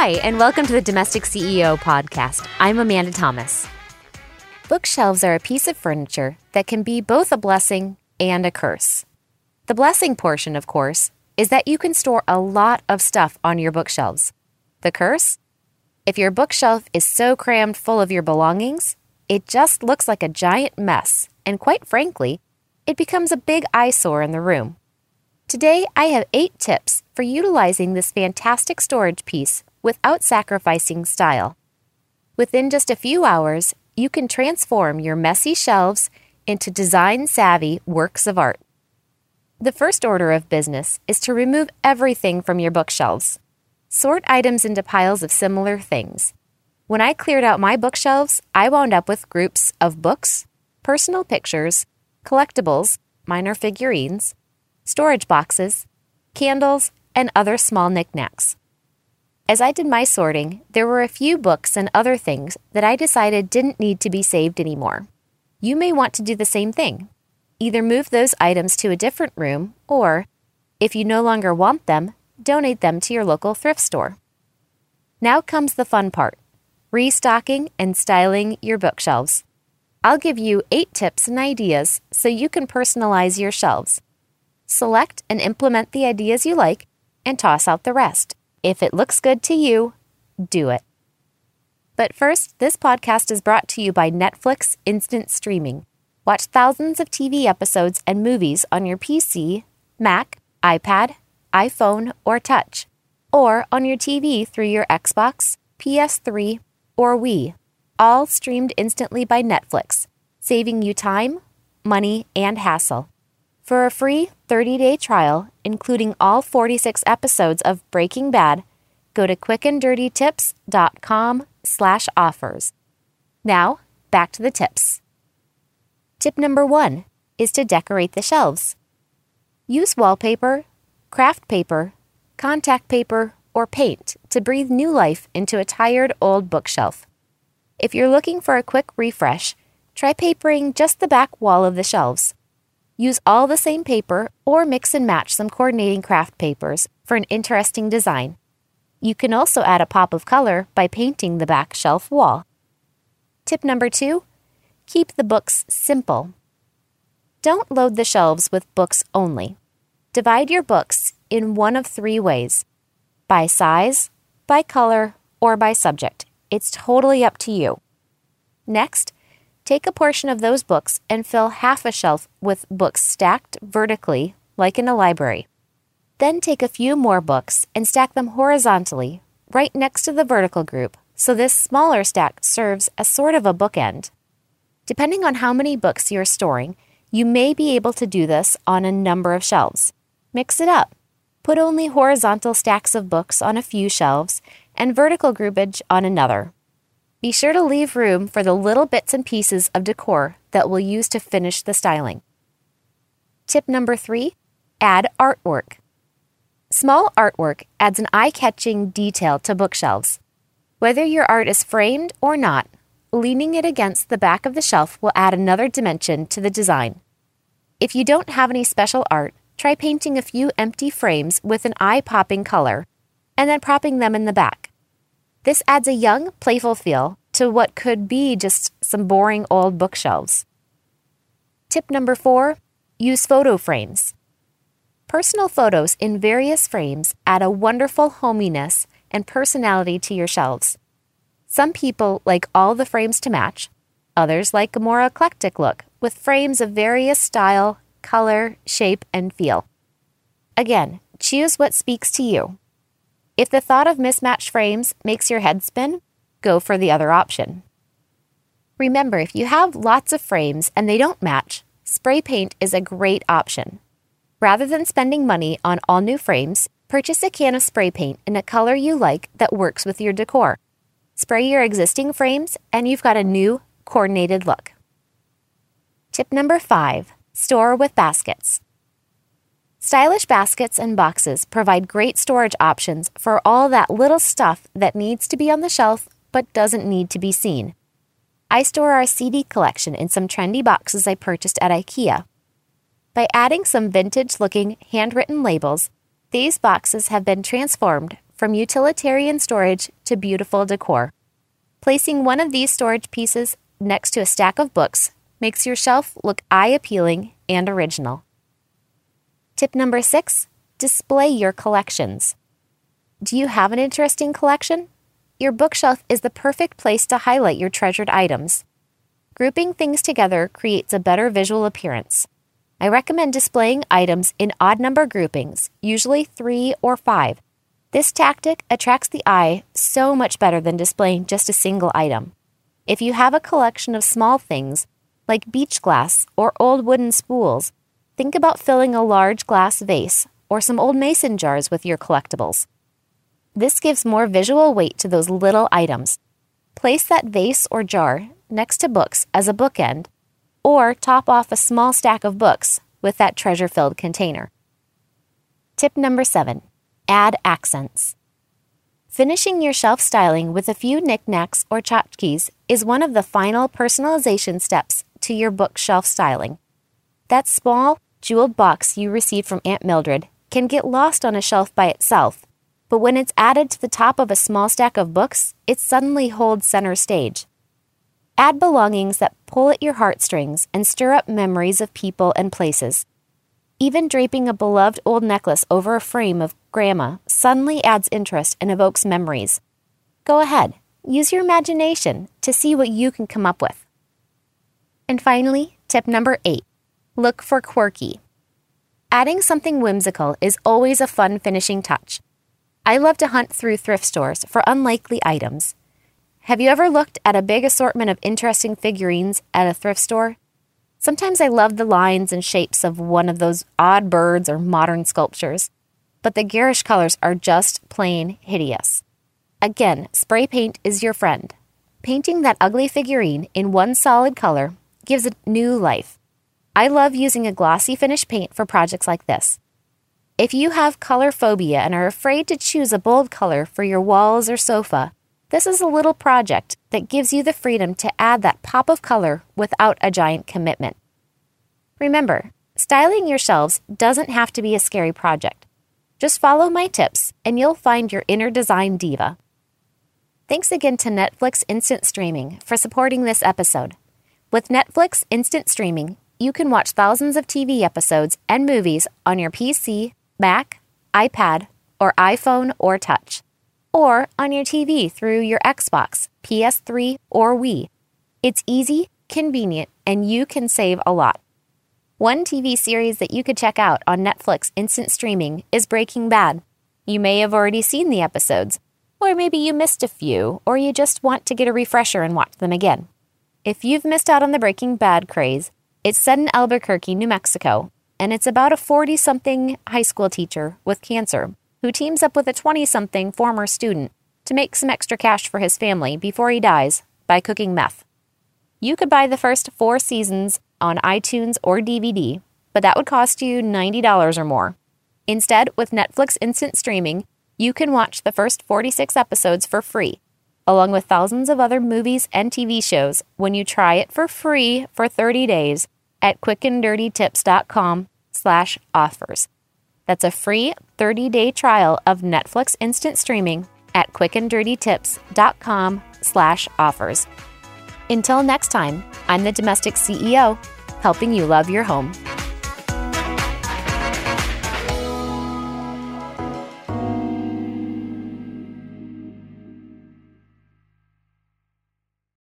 Hi, and welcome to the Domestic CEO podcast. I'm Amanda Thomas. Bookshelves are a piece of furniture that can be both a blessing and a curse. The blessing portion, of course, is that you can store a lot of stuff on your bookshelves. The curse? If your bookshelf is so crammed full of your belongings, it just looks like a giant mess, and quite frankly, it becomes a big eyesore in the room. Today, I have eight tips for utilizing this fantastic storage piece without sacrificing style. Within just a few hours, you can transform your messy shelves into design savvy works of art. The first order of business is to remove everything from your bookshelves. Sort items into piles of similar things. When I cleared out my bookshelves, I wound up with groups of books, personal pictures, collectibles, minor figurines, storage boxes, candles, and other small knickknacks. As I did my sorting, there were a few books and other things that I decided didn't need to be saved anymore. You may want to do the same thing. Either move those items to a different room, or, if you no longer want them, donate them to your local thrift store. Now comes the fun part restocking and styling your bookshelves. I'll give you eight tips and ideas so you can personalize your shelves. Select and implement the ideas you like and toss out the rest. If it looks good to you, do it. But first, this podcast is brought to you by Netflix Instant Streaming. Watch thousands of TV episodes and movies on your PC, Mac, iPad, iPhone, or Touch, or on your TV through your Xbox, PS3, or Wii, all streamed instantly by Netflix, saving you time, money, and hassle. For a free 30-day trial, including all 46 episodes of Breaking Bad, go to quickanddirtytips.com slash offers. Now, back to the tips. Tip number one is to decorate the shelves. Use wallpaper, craft paper, contact paper, or paint to breathe new life into a tired old bookshelf. If you're looking for a quick refresh, try papering just the back wall of the shelves. Use all the same paper or mix and match some coordinating craft papers for an interesting design. You can also add a pop of color by painting the back shelf wall. Tip number two keep the books simple. Don't load the shelves with books only. Divide your books in one of three ways by size, by color, or by subject. It's totally up to you. Next, Take a portion of those books and fill half a shelf with books stacked vertically, like in a library. Then take a few more books and stack them horizontally, right next to the vertical group, so this smaller stack serves as sort of a bookend. Depending on how many books you're storing, you may be able to do this on a number of shelves. Mix it up. Put only horizontal stacks of books on a few shelves and vertical groupage on another. Be sure to leave room for the little bits and pieces of decor that we'll use to finish the styling. Tip number three add artwork. Small artwork adds an eye catching detail to bookshelves. Whether your art is framed or not, leaning it against the back of the shelf will add another dimension to the design. If you don't have any special art, try painting a few empty frames with an eye popping color and then propping them in the back. This adds a young, playful feel to what could be just some boring old bookshelves. Tip number four use photo frames. Personal photos in various frames add a wonderful hominess and personality to your shelves. Some people like all the frames to match, others like a more eclectic look with frames of various style, color, shape, and feel. Again, choose what speaks to you. If the thought of mismatched frames makes your head spin, go for the other option. Remember, if you have lots of frames and they don't match, spray paint is a great option. Rather than spending money on all new frames, purchase a can of spray paint in a color you like that works with your decor. Spray your existing frames, and you've got a new, coordinated look. Tip number five store with baskets. Stylish baskets and boxes provide great storage options for all that little stuff that needs to be on the shelf but doesn't need to be seen. I store our CD collection in some trendy boxes I purchased at IKEA. By adding some vintage looking handwritten labels, these boxes have been transformed from utilitarian storage to beautiful decor. Placing one of these storage pieces next to a stack of books makes your shelf look eye appealing and original. Tip number six display your collections. Do you have an interesting collection? Your bookshelf is the perfect place to highlight your treasured items. Grouping things together creates a better visual appearance. I recommend displaying items in odd number groupings, usually three or five. This tactic attracts the eye so much better than displaying just a single item. If you have a collection of small things, like beach glass or old wooden spools, think about filling a large glass vase or some old mason jars with your collectibles. This gives more visual weight to those little items. Place that vase or jar next to books as a bookend or top off a small stack of books with that treasure filled container. Tip number seven add accents. Finishing your shelf styling with a few knickknacks or tchotchkes is one of the final personalization steps to your bookshelf styling. That small, jeweled box you received from Aunt Mildred can get lost on a shelf by itself, but when it's added to the top of a small stack of books, it suddenly holds center stage. Add belongings that pull at your heartstrings and stir up memories of people and places. Even draping a beloved old necklace over a frame of grandma suddenly adds interest and evokes memories. Go ahead, use your imagination to see what you can come up with. And finally, tip number eight look for quirky. Adding something whimsical is always a fun finishing touch. I love to hunt through thrift stores for unlikely items. Have you ever looked at a big assortment of interesting figurines at a thrift store? Sometimes I love the lines and shapes of one of those odd birds or modern sculptures, but the garish colors are just plain hideous. Again, spray paint is your friend. Painting that ugly figurine in one solid color gives it new life. I love using a glossy finish paint for projects like this. If you have color phobia and are afraid to choose a bold color for your walls or sofa, this is a little project that gives you the freedom to add that pop of color without a giant commitment. Remember, styling your shelves doesn't have to be a scary project. Just follow my tips and you'll find your inner design diva. Thanks again to Netflix Instant Streaming for supporting this episode. With Netflix Instant Streaming, you can watch thousands of TV episodes and movies on your PC, Mac, iPad, or iPhone or touch or on your TV through your Xbox, PS3, or Wii. It's easy, convenient, and you can save a lot. One TV series that you could check out on Netflix instant streaming is Breaking Bad. You may have already seen the episodes, or maybe you missed a few, or you just want to get a refresher and watch them again. If you've missed out on the Breaking Bad craze, it's set in Albuquerque, New Mexico, and it's about a 40 something high school teacher with cancer who teams up with a 20 something former student to make some extra cash for his family before he dies by cooking meth. You could buy the first four seasons on iTunes or DVD, but that would cost you $90 or more. Instead, with Netflix Instant Streaming, you can watch the first 46 episodes for free, along with thousands of other movies and TV shows when you try it for free for 30 days at quickanddirtytips.com slash offers. That's a free 30-day trial of Netflix instant streaming at quickanddirtytips.com slash offers. Until next time, I'm the Domestic CEO, helping you love your home.